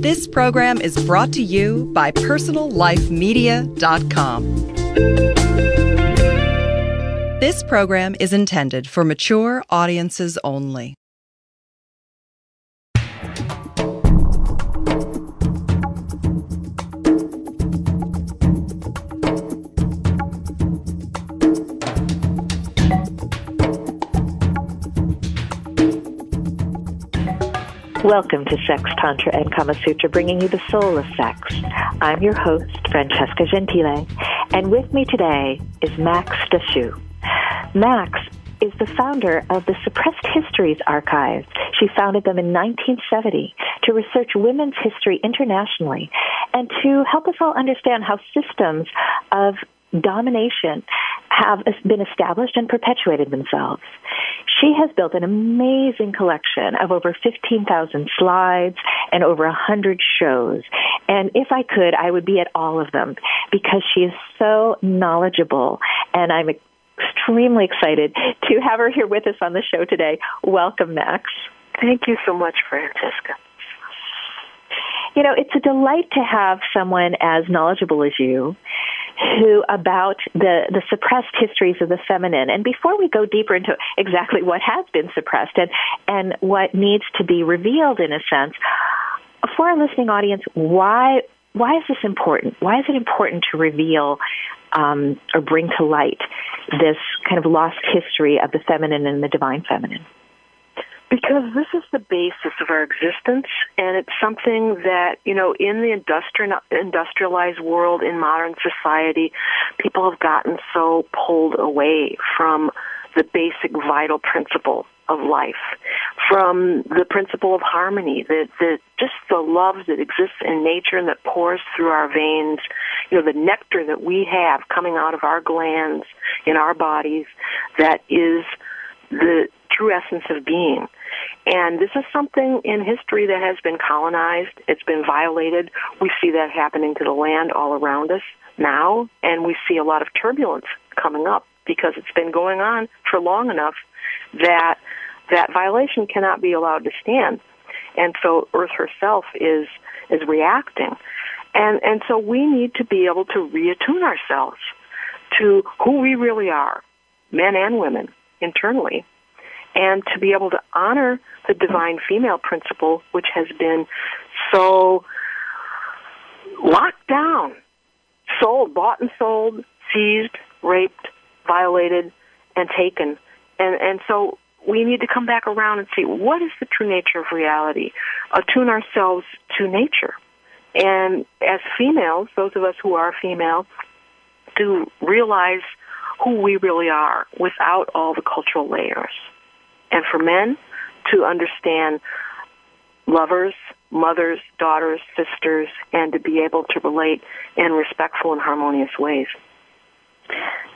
This program is brought to you by PersonalLifeMedia.com. This program is intended for mature audiences only. Welcome to Sex, Tantra, and Kama Sutra, bringing you the soul of sex. I'm your host, Francesca Gentile, and with me today is Max Dashu. Max is the founder of the Suppressed Histories Archive. She founded them in 1970 to research women's history internationally and to help us all understand how systems of domination have been established and perpetuated themselves. She has built an amazing collection of over 15,000 slides and over 100 shows. And if I could, I would be at all of them because she is so knowledgeable and I'm extremely excited to have her here with us on the show today. Welcome, Max. Thank you so much, Francesca. You know, it's a delight to have someone as knowledgeable as you who about the, the suppressed histories of the feminine. And before we go deeper into exactly what has been suppressed and, and what needs to be revealed in a sense, for our listening audience, why why is this important? Why is it important to reveal um, or bring to light this kind of lost history of the feminine and the divine feminine? Because this is the basis of our existence, and it's something that, you know, in the industrial, industrialized world, in modern society, people have gotten so pulled away from the basic vital principle of life, from the principle of harmony, the, just the love that exists in nature and that pours through our veins, you know, the nectar that we have coming out of our glands in our bodies, that is the true essence of being. And this is something in history that has been colonized. It's been violated. We see that happening to the land all around us now, and we see a lot of turbulence coming up because it's been going on for long enough that that violation cannot be allowed to stand. And so Earth herself is is reacting. And and so we need to be able to reattune ourselves to who we really are, men and women, internally, and to be able to honor the divine female principle, which has been so locked down, sold, bought and sold, seized, raped, violated, and taken. And, and so we need to come back around and see what is the true nature of reality, attune ourselves to nature. And as females, those of us who are female, to realize who we really are without all the cultural layers and for men to understand lovers, mothers, daughters, sisters, and to be able to relate in respectful and harmonious ways.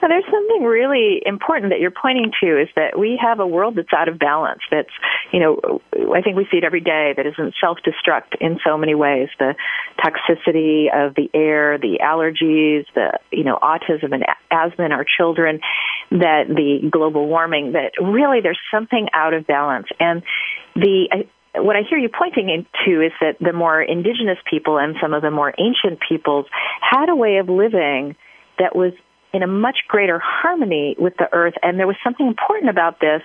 Now, there's something really important that you're pointing to is that we have a world that's out of balance. That's, you know, I think we see it every day that isn't self-destruct in so many ways. The toxicity of the air, the allergies, the, you know, autism and asthma in our children, that the global warming, that really there's something out of balance. And the, what I hear you pointing into is that the more indigenous people and some of the more ancient peoples had a way of living that was in a much greater harmony with the earth. And there was something important about this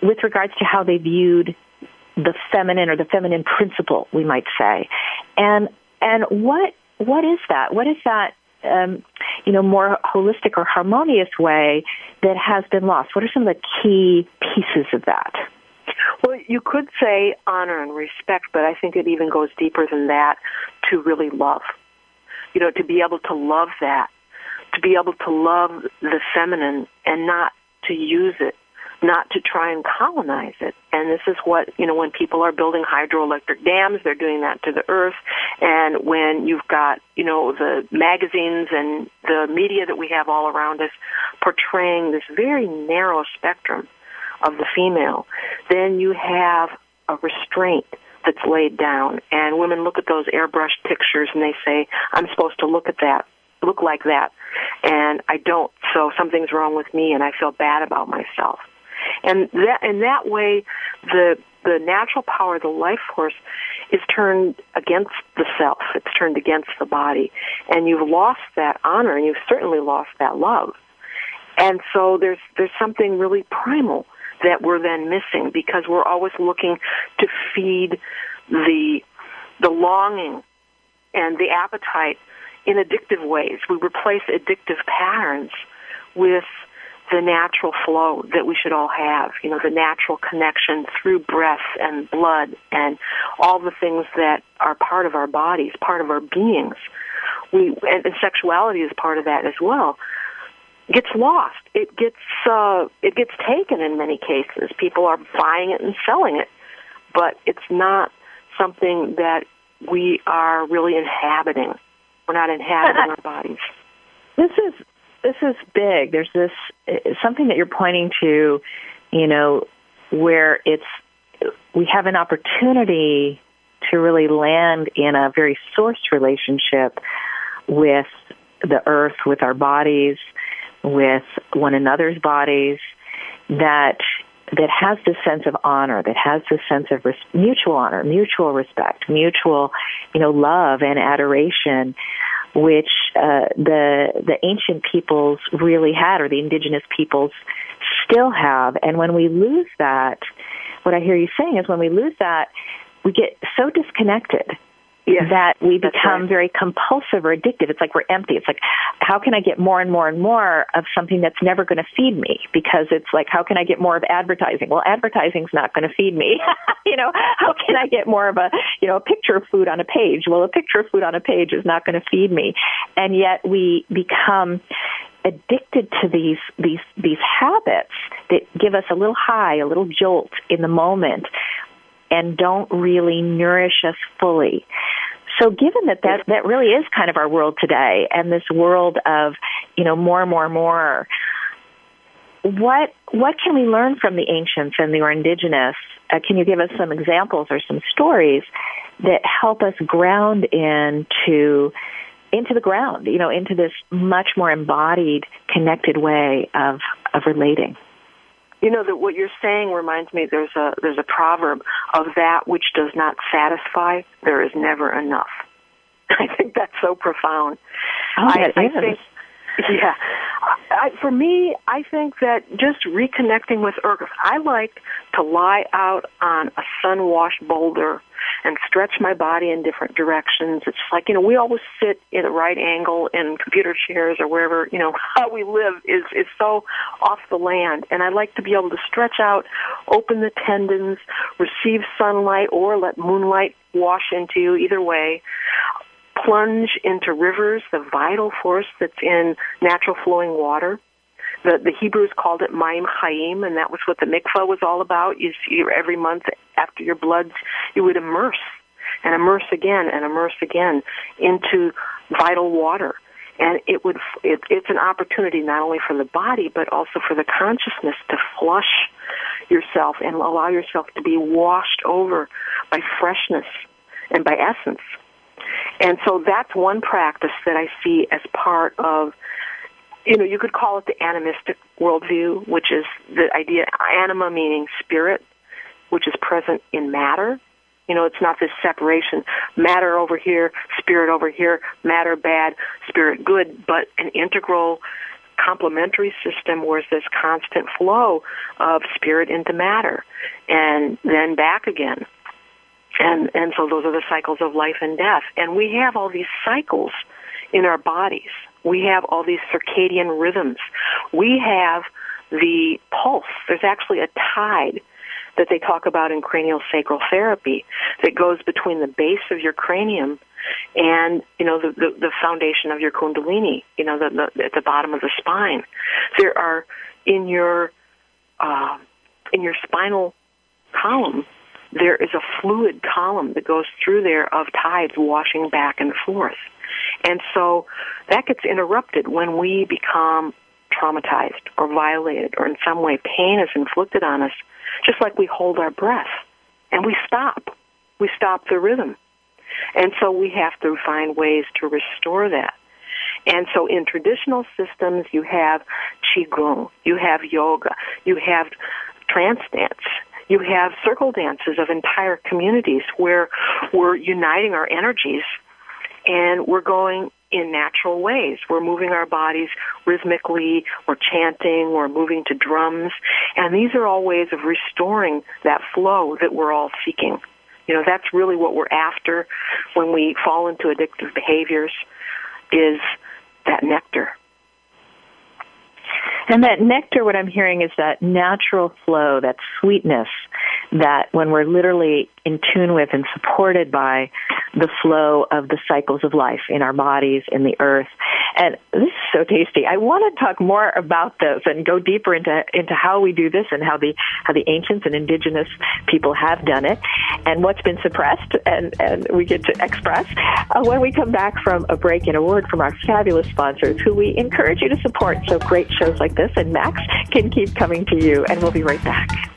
with regards to how they viewed the feminine or the feminine principle, we might say. And and what what is that? What is that? Um, you know, more holistic or harmonious way that has been lost. What are some of the key pieces of that? Well, you could say honor and respect, but I think it even goes deeper than that to really love. You know, to be able to love that to be able to love the feminine and not to use it, not to try and colonize it. And this is what, you know, when people are building hydroelectric dams, they're doing that to the earth. And when you've got, you know, the magazines and the media that we have all around us portraying this very narrow spectrum of the female, then you have a restraint that's laid down. And women look at those airbrushed pictures and they say, I'm supposed to look at that look like that and I don't so something's wrong with me and I feel bad about myself and that in that way the the natural power the life force is turned against the self. It's turned against the body. And you've lost that honor and you've certainly lost that love. And so there's, there's something really primal that we're then missing because we're always looking to feed the, the longing and the appetite in addictive ways. We replace addictive patterns with the natural flow that we should all have, you know, the natural connection through breath and blood and all the things that are part of our bodies, part of our beings. We and, and sexuality is part of that as well. Gets lost. It gets uh, it gets taken in many cases. People are buying it and selling it, but it's not something that we are really inhabiting. We're not inhabiting our bodies. This is this is big. There's this eh, something that you're pointing to, you know, where it's we have an opportunity to really land in a very source relationship with the earth, with our bodies, with one another's bodies that that has this sense of honor, that has this sense of res- mutual honor, mutual respect, mutual, you know, love and adoration which uh, the the ancient peoples really had, or the indigenous peoples still have. And when we lose that, what I hear you saying is when we lose that, we get so disconnected yes, that we become right. very compulsive or addictive. It's like we're empty. It's like, how can I get more and more and more of something that's never going to feed me? Because it's like, how can I get more of advertising? Well, advertising's not going to feed me. you know, how can I get more of a, you know, a picture of food on a page? Well, a picture of food on a page is not going to feed me. And yet we become addicted to these these these habits that give us a little high, a little jolt in the moment and don't really nourish us fully. So given that, that that really is kind of our world today and this world of, you know, more and more and more, what what can we learn from the ancients and the indigenous? Uh, can you give us some examples or some stories that help us ground into into the ground, you know, into this much more embodied, connected way of of relating? You know that what you're saying reminds me. There's a there's a proverb of that which does not satisfy, there is never enough. I think that's so profound. Oh, I, I think, yeah. I, for me, I think that just reconnecting with Earth. I like to lie out on a sun-washed boulder and stretch my body in different directions. It's like, you know, we always sit in a right angle in computer chairs or wherever, you know, how we live is, is so off the land. And I like to be able to stretch out, open the tendons, receive sunlight or let moonlight wash into you, either way plunge into rivers, the vital force that's in natural flowing water. The, the Hebrews called it Maim Chaim, and that was what the mikvah was all about. You, every month after your bloods, you would immerse and immerse again and immerse again into vital water. And it would, it, it's an opportunity not only for the body, but also for the consciousness to flush yourself and allow yourself to be washed over by freshness and by essence. And so that's one practice that I see as part of, you know, you could call it the animistic worldview, which is the idea, anima meaning spirit, which is present in matter. You know, it's not this separation, matter over here, spirit over here, matter bad, spirit good, but an integral complementary system where there's this constant flow of spirit into matter and then back again. And and so those are the cycles of life and death. And we have all these cycles in our bodies we have all these circadian rhythms. We have the pulse. There's actually a tide that they talk about in cranial sacral therapy that goes between the base of your cranium and you know the the, the foundation of your kundalini you know the, the at the bottom of the spine. There are in your uh, in your spinal column there is a fluid column that goes through there of tides washing back and forth. And so that gets interrupted when we become traumatized or violated or in some way pain is inflicted on us, just like we hold our breath and we stop. We stop the rhythm. And so we have to find ways to restore that. And so in traditional systems, you have Qigong, you have yoga, you have trance dance, You have circle dances of entire communities where we're uniting our energies and we're going in natural ways. We're moving our bodies rhythmically, we're chanting, we're moving to drums, and these are all ways of restoring that flow that we're all seeking. You know, that's really what we're after when we fall into addictive behaviors is that nectar. And that nectar, what I'm hearing is that natural flow, that sweetness that when we're literally in tune with and supported by the flow of the cycles of life in our bodies, in the earth. And this is so tasty. I want to talk more about this and go deeper into, into how we do this and how the, how the ancients and indigenous people have done it and what's been suppressed and, and we get to express uh, when we come back from a break and a word from our fabulous sponsors who we encourage you to support so great shows like this and Max can keep coming to you and we'll be right back.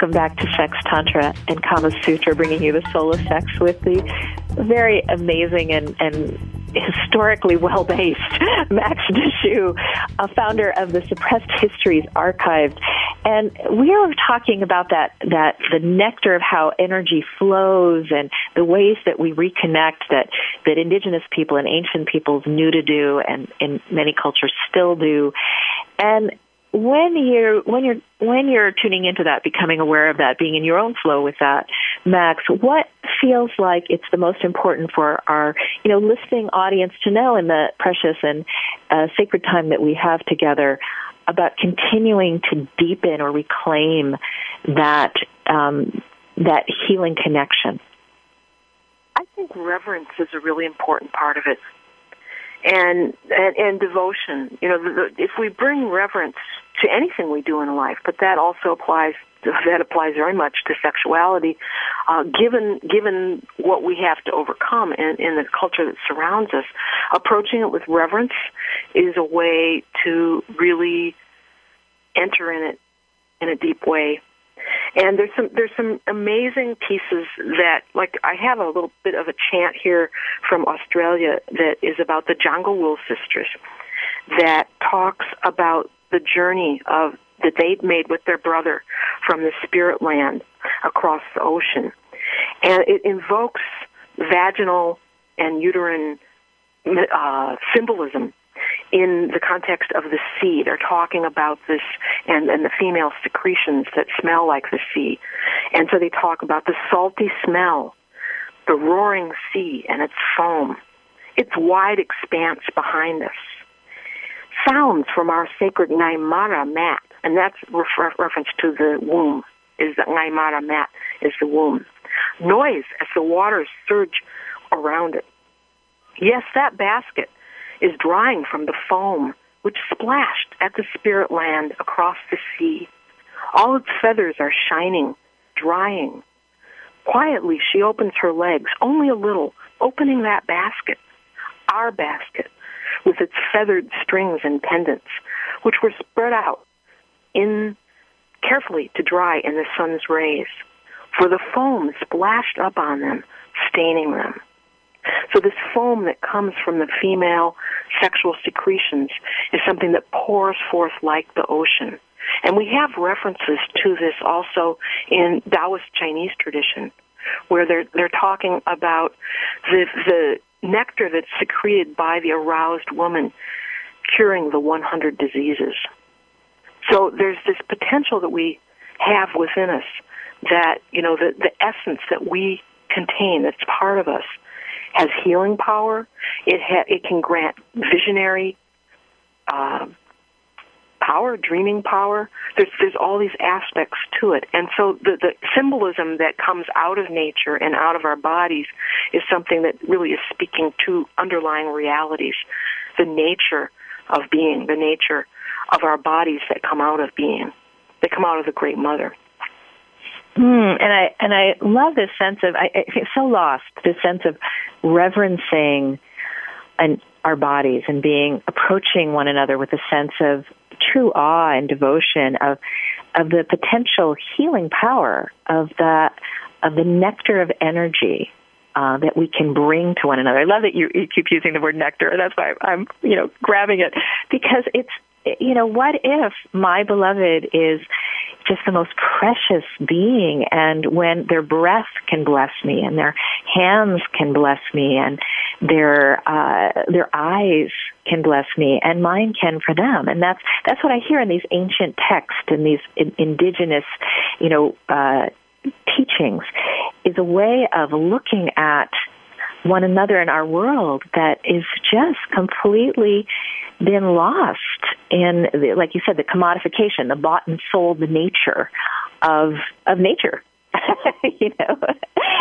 Welcome back to Sex, Tantra, and Kama Sutra, bringing you the soul of sex with the very amazing and, and historically well based Max Dashu, a founder of the Suppressed Histories Archive. And we are talking about that, that the nectar of how energy flows and the ways that we reconnect that, that indigenous people and ancient peoples knew to do and in many cultures still do. And when you're when you're when you're tuning into that, becoming aware of that, being in your own flow with that, Max, what feels like it's the most important for our you know listening audience to know in the precious and uh, sacred time that we have together about continuing to deepen or reclaim that um, that healing connection. I think reverence is a really important part of it and and, and devotion. You know, the, the, if we bring reverence to anything we do in life, but that also applies. That applies very much to sexuality. Uh, given given what we have to overcome in, in the culture that surrounds us, approaching it with reverence is a way to really enter in it in a deep way and there's some there's some amazing pieces that like I have a little bit of a chant here from Australia that is about the Djanggawul sisters that talks about the journey of that they'd made with their brother from the spirit land across the ocean. And it invokes vaginal and uterine uh, symbolism in the context of the sea. They're talking about this and, and the female secretions that smell like the sea. And so they talk about the salty smell, the roaring sea and its foam, its wide expanse behind us. Sounds from our sacred Naimara mat, and that's refer- reference to the womb, is the Ngaimara mat is the womb. Noise as the waters surge around it. Yes, that basket is drying from the foam which splashed at the spirit land across the sea. All its feathers are shining, drying. Quietly, she opens her legs, only a little, opening that basket, our basket, with its feathered strings and pendants, which were spread out in carefully to dry in the sun's rays, for the foam splashed up on them, staining them. So this foam that comes from the female sexual secretions is something that pours forth like the ocean. And we have references to this also in Taoist Chinese tradition, where they're they're talking about the the nectar that's secreted by the aroused woman curing the 100 diseases. So there's this potential that we have within us that, you know, the, the essence that we contain that's part of us has healing power. It ha- it can grant visionary uh, power, dreaming power. There's there's all these aspects to it, and so the the symbolism that comes out of nature and out of our bodies is something that really is speaking to underlying realities, the nature of being, the nature of our bodies that come out of being. They come out of the Great Mother. Mm, and I and I love this sense of I, I feel so lost. This sense of reverencing and our bodies and being approaching one another with a sense of true awe and devotion of of the potential healing power of the of the nectar of energy uh, that we can bring to one another. I love that you, you keep using the word nectar. That's why I'm you know grabbing it because it's you know what if my beloved is just the most precious being. And when their breath can bless me and their hands can bless me and their uh their eyes can bless me and mine can for them. And that's that's what i hear in these ancient texts and these in, indigenous you know uh teachings is a way of looking at one another in our world that is just completely been lost in, the, like you said, the commodification, the bought and sold nature of of nature. you know.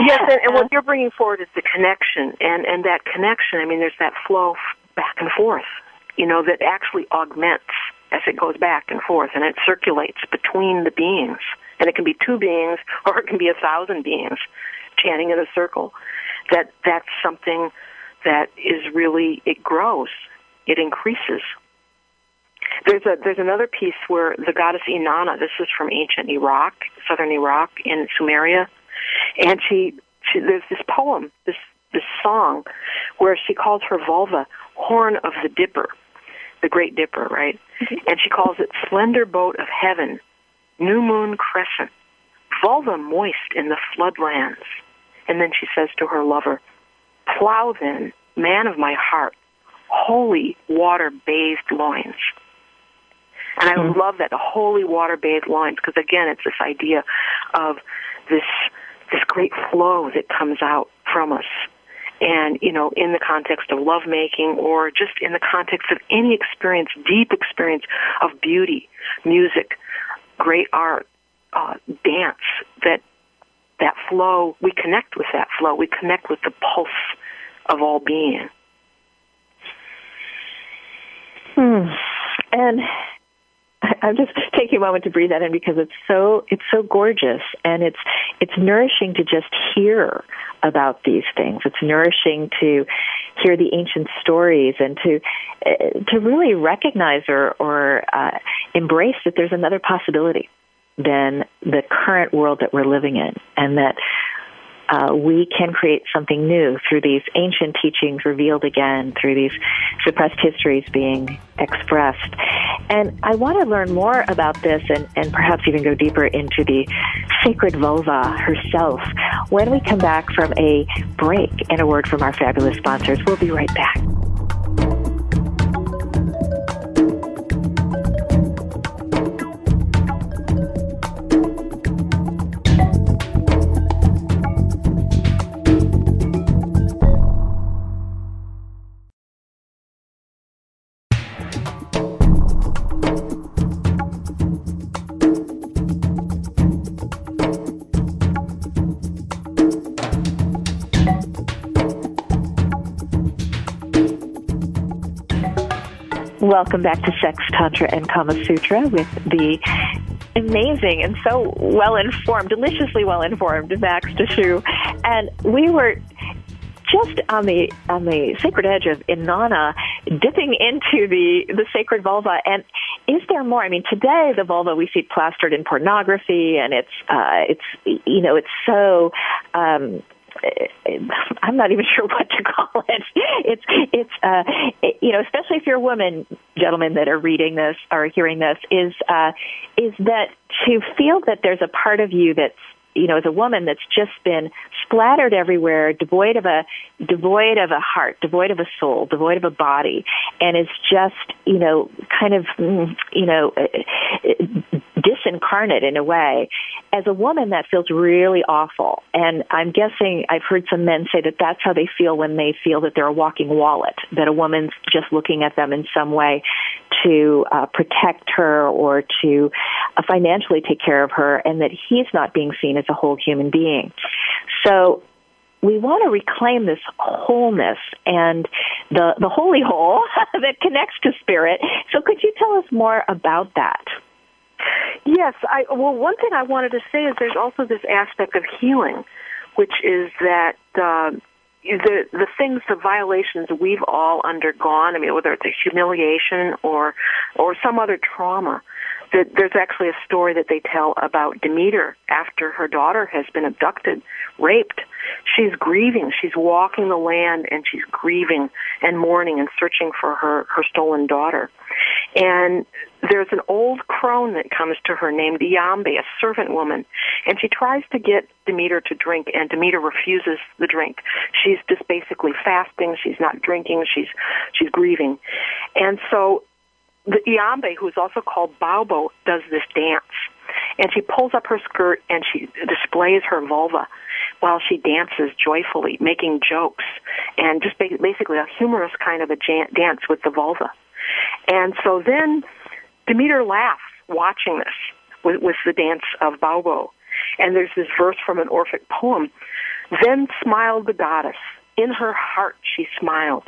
Yes, and, and what uh, you're bringing forward is the connection, and and that connection. I mean, there's that flow back and forth. You know, that actually augments as it goes back and forth, and it circulates between the beings. And it can be two beings, or it can be a thousand beings chanting in a circle. That that's something that is really it grows it increases. There's a there's another piece where the goddess Inanna. This is from ancient Iraq, southern Iraq in Sumeria, and she, she there's this poem, this this song, where she calls her vulva horn of the Dipper, the Great Dipper, right? Mm-hmm. And she calls it slender boat of heaven, new moon crescent, vulva moist in the floodlands. And then she says to her lover, Plow then, man of my heart, holy water bathed loins. And I mm-hmm. love that the holy water bathed loins because again, it's this idea of this this great flow that comes out from us. And, you know, in the context of lovemaking or just in the context of any experience, deep experience of beauty, music, great art, uh, dance, that that flow, we connect with that flow. We connect with the pulse of all being. Hmm. And I'm just taking a moment to breathe that in because it's so it's so gorgeous and it's it's nourishing to just hear about these things. It's nourishing to hear the ancient stories and to uh, to really recognize or or uh, embrace that there's another possibility than the current world that we're living in, and that uh, we can create something new through these ancient teachings revealed again, through these suppressed histories being expressed. And I want to learn more about this and, and perhaps even go deeper into the sacred vulva herself when we come back from a break and a word from our fabulous sponsors. We'll be right back. Welcome back to Sex, Tantra, and Kama Sutra with the amazing and so well informed, deliciously well informed Max Dashu. And we were just on the on the sacred edge of Inanna, dipping into the the sacred vulva. And is there more? I mean, today the vulva we see plastered in pornography, and it's uh, it's you know it's so. Um, I'm not even sure what to call it. It's it's uh you know especially if you're a woman, gentlemen that are reading this or hearing this is uh is that to feel that there's a part of you that's you know, as a woman that's just been splattered everywhere, devoid of a devoid of a heart, devoid of a soul, devoid of a body, and is just, you know, kind of, mm, you know, disincarnate in a way. As a woman, that feels really awful. And I'm guessing I've heard some men say that that's how they feel when they feel that they're a walking wallet, that a woman's just looking at them in some way to uh, protect her or to uh, financially take care of her, and that he's not being seen as a whole human being. So we want to reclaim this wholeness and the the holy hole that connects to spirit. So could you tell us more about that? Yes, I well one thing I wanted to say is there's also this aspect of healing, which is that uh, the the things, the violations we've all undergone. I mean, whether it's a humiliation or or some other trauma. There's actually a story that they tell about Demeter after her daughter has been abducted, raped. She's grieving. She's walking the land and she's grieving and mourning and searching for her her stolen daughter. And there's an old crone that comes to her named Iambe, a servant woman, and she tries to get Demeter to drink, and Demeter refuses the drink. She's just basically fasting. She's not drinking. She's she's grieving, and so the Iambe, who is also called Baubo, does this dance, and she pulls up her skirt and she displays her vulva while she dances joyfully, making jokes, and just basically a humorous kind of a dance with the vulva. And so then Demeter laughs watching this with, with the dance of Baubo. And there's this verse from an Orphic poem. Then smiled the goddess. In her heart she smiled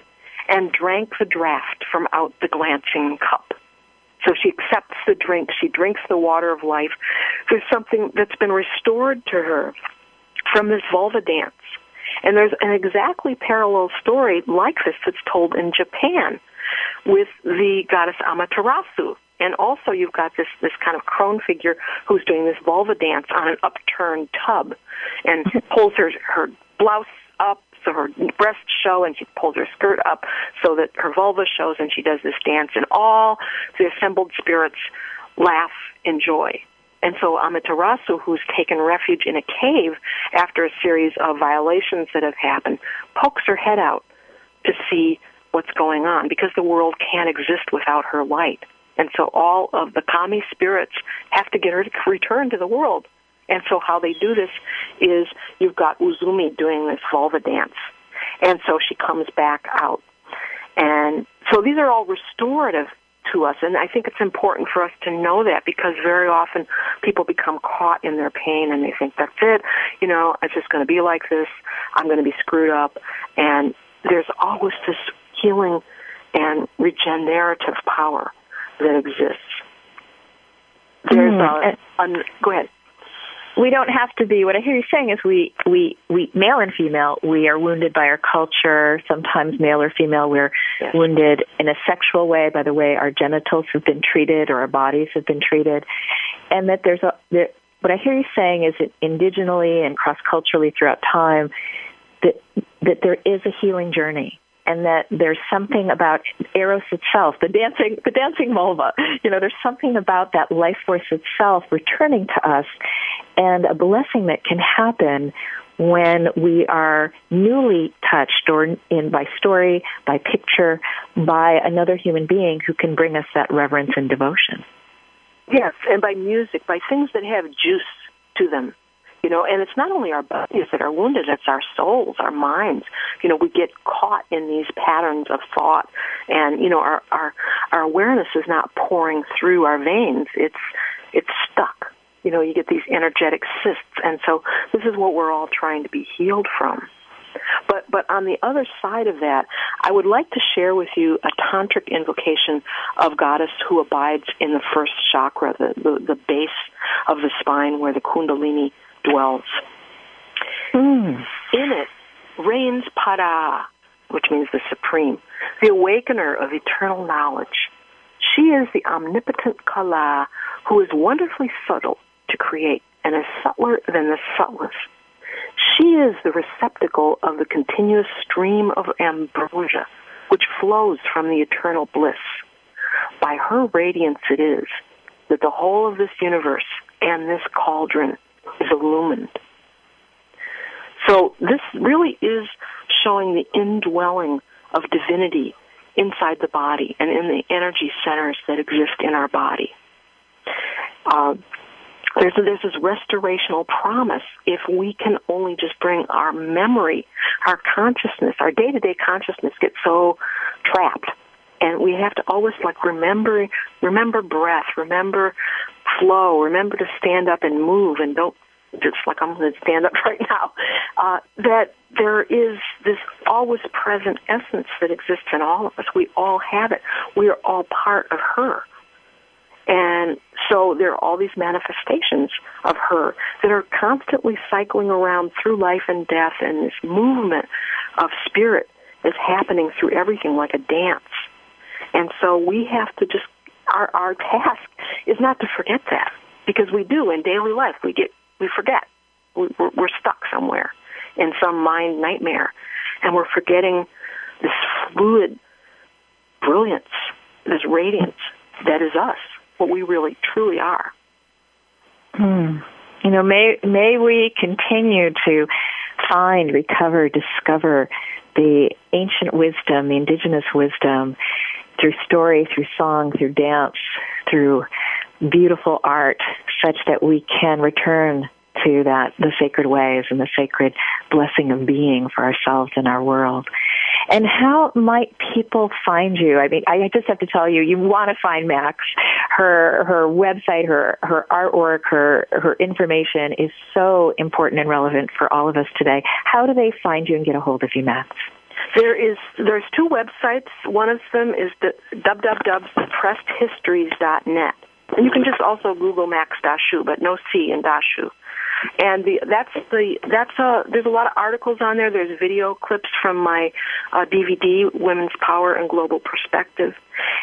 and drank the draught from out the glancing cup. So she accepts the drink. She drinks the water of life. There's something that's been restored to her from this vulva dance. And there's an exactly parallel story like this that's told in Japan with the goddess Amaterasu. And also you've got this, this kind of crone figure who's doing this vulva dance on an upturned tub and pulls her, her blouse up so her breasts show and she pulls her skirt up so that her vulva shows and she does this dance and all the assembled spirits laugh in joy. And so Amaterasu, who's taken refuge in a cave after a series of violations that have happened, pokes her head out to see what's going on because the world can't exist without her light. And so all of the kami spirits have to get her to return to the world. And so how they do this is you've got Uzumi doing this vulva dance. And so she comes back out. And so these are all restorative to us. And I think it's important for us to know that because very often people become caught in their pain and they think, that's it, you know, it's just going to be like this. I'm going to be screwed up. And there's always this healing and regenerative power that exists. There's mm. a, a, go ahead we don't have to be. What i hear you saying is we we we male and female we are wounded by our culture sometimes male or female. We're yes. wounded in a sexual way by the way our genitals have been treated or our bodies have been treated. And that there's a there, what i hear you saying is that indigenally and cross culturally throughout time that that there is a healing journey and that there's something about eros itself, the dancing, the dancing vulva. You know, there's something about that life force itself returning to us, and a blessing that can happen when we are newly touched or in by story, by picture, by another human being who can bring us that reverence and devotion. Yes, and by music, by things that have juice to them. You know, and it's not only our bodies that are wounded, it's our souls, our minds. You know, we get caught in these patterns of thought and, you know, our, our, our awareness is not pouring through our veins. It's, it's stuck. You know, you get these energetic cysts. And so this is what we're all trying to be healed from. But but on the other side of that, I would like to share with you a tantric invocation of goddess who abides in the first chakra, the, the, the base of the spine where the kundalini dwells. Mm. In it reigns Para, which means the Supreme, the awakener of eternal knowledge. She is the omnipotent Kala who is wonderfully subtle to create and is subtler than the subtlest. She is the receptacle of the continuous stream of ambrosia which flows from the eternal bliss. By her radiance it is that the whole of this universe and this cauldron illumined. So this really is showing the indwelling of divinity inside the body and in the energy centers that exist in our body. Uh, there's, there's this restorational promise if we can only just bring our memory, our consciousness, our day-to-day consciousness gets so trapped. And we have to always like remember, remember breath, remember flow, remember to stand up and move and don't just like I'm going to stand up right now, uh, that there is this always present essence that exists in all of us. We all have it. We are all part of her. And so there are all these manifestations of her that are constantly cycling around through life and death, and this movement of spirit is happening through everything like a dance. And so we have to just our our task is not to forget that because we do in daily life we get we forget we, we're, we're stuck somewhere in some mind nightmare, and we're forgetting this fluid brilliance, this radiance that is us, what we really truly are. Hmm. You know, may may we continue to find, recover, discover the ancient wisdom, the indigenous wisdom, through story, through song, through dance, through beautiful art, such that we can return to that the sacred ways and the sacred blessing of being for ourselves and our world. And how might people find you? I mean, I just have to tell you, you want to find Max. Her her website, her her artwork, her her information is so important and relevant for all of us today. How do they find you and get a hold of you, Max? There is there's two websites. One of them is the www.suppressedhistories.net. And you can just also Google Max Dashu, but no C in Dashu and the that's the that's a there's a lot of articles on there. There's video clips from my uh, DVD, Women's Power and Global Perspective,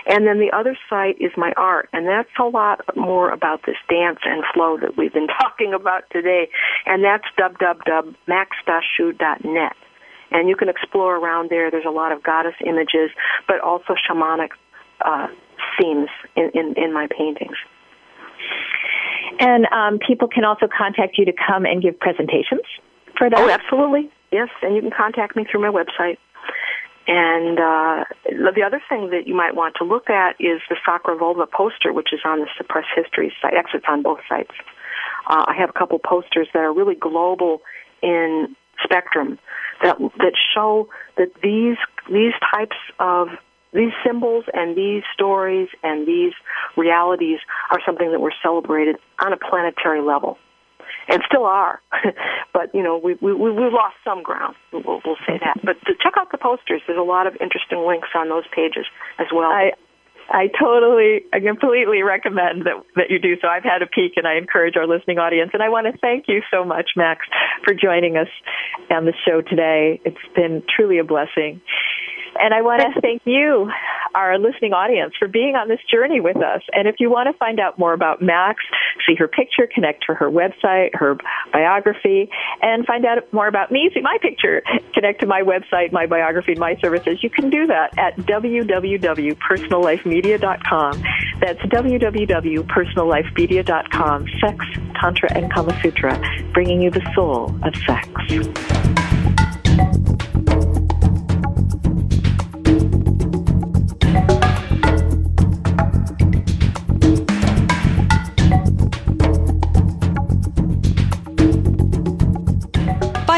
and then the other site is my art, and that's a lot more about this dance and flow that we've been talking about today, and that's www.maxdashu.net. And you can explore around there. There's a lot of goddess images, but also shamanic uh, themes in, in, in my paintings. And um, people can also contact you to come and give presentations for that. Oh, absolutely. Yes, and you can contact me through my website. And uh, the other thing that you might want to look at is the Sacra Vulva poster, which is on the Suppress History site. Actually, it's on both sites. Uh, I have a couple posters that are really global in spectrum that that show that these these types of these symbols and these stories and these realities are something that were celebrated on a planetary level and still are. but you know, we we we lost some ground. We'll, we'll say that. But to check out the posters. There's a lot of interesting links on those pages as well. I I totally, I completely recommend that that you do so. I've had a peek, and I encourage our listening audience. And I want to thank you so much, Max, for joining us on the show today. It's been truly a blessing. And I want to thank you, our listening audience, for being on this journey with us. And if you want to find out more about Max, see her picture, connect to her website, her biography, and find out more about me, see my picture, connect to my website, my biography, and my services, you can do that at www.personallifemedia.com. That's www.personallifemedia.com. Sex, Tantra, and Kama Sutra, bringing you the soul of sex.